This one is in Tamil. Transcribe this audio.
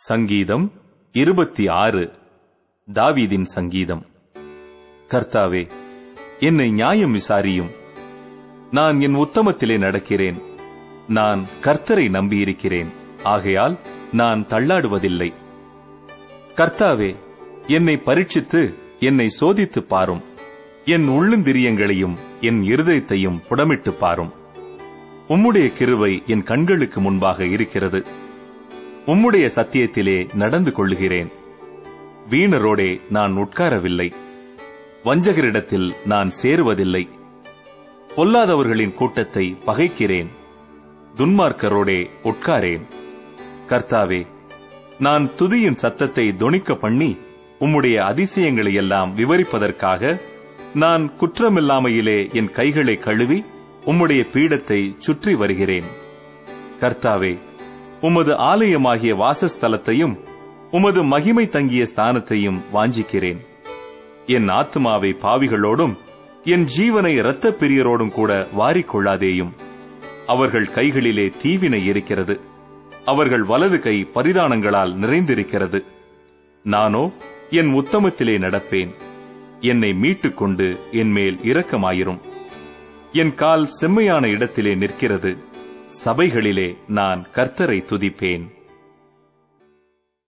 சங்கீதம் இருபத்தி ஆறு தாவீதின் சங்கீதம். கர்த்தாவே என்னை நியாயம் விசாரியும். நான் என் உத்தமத்திலே நடக்கிறேன். நான் கர்த்தரை நம்பியிருக்கிறேன். ஆகையால் நான் தள்ளாடுவதில்லை. கர்த்தாவே என்னை பரீட்சித்து என்னை சோதித்துப் பாரும். என் உள்ளந்திரியங்களையும் என் இருதயத்தையும் புடமிட்டு பாரும். உம்முடைய கிருவை என் கண்களுக்கு முன்பாக இருக்கிறது. உம்முடைய சத்தியத்திலே நடந்து கொள்ளுகிறேன். வீணரோடே நான் உட்காரவில்லை. வஞ்சகரிடத்தில் நான் சேருவதில்லை. பொல்லாதவர்களின் கூட்டத்தை பகைக்கிறேன். துன்மார்க்கரோடே உட்காரேன். கர்த்தாவே நான் துதியின் சத்தத்தை தொனிக்க பண்ணி உம்முடைய அதிசயங்களை எல்லாம் விவரிப்பதற்காக நான் குற்றமில்லாமையிலே என் கைகளை கழுவி உம்முடைய பீடத்தை சுற்றி வருகிறேன். கர்த்தாவே உமது ஆலயமாகிய வாசஸ்தலத்தையும் உமது மகிமை தங்கிய ஸ்தானத்தையும் வாஞ்சிக்கிறேன். என் ஆத்துமாவை பாவிகளோடும் என் ஜீவனை இரத்த பிரியரோடும் கூட வாரிக்கொள்ளாதேயும். அவர்கள் கைகளிலே தீவினை இருக்கிறது அவர்கள் வலது கை பரிதானங்களால் நிறைந்திருக்கிறது. நானோ என் உத்தமத்திலே நடப்பேன். என்னை மீட்டுக் கொண்டு என் மேல் இரக்கமாயிரும். என் கால் செம்மையான இடத்திலே நிற்கிறது. சபைகளிலே நான் கர்த்தரை துதிப்பேன்.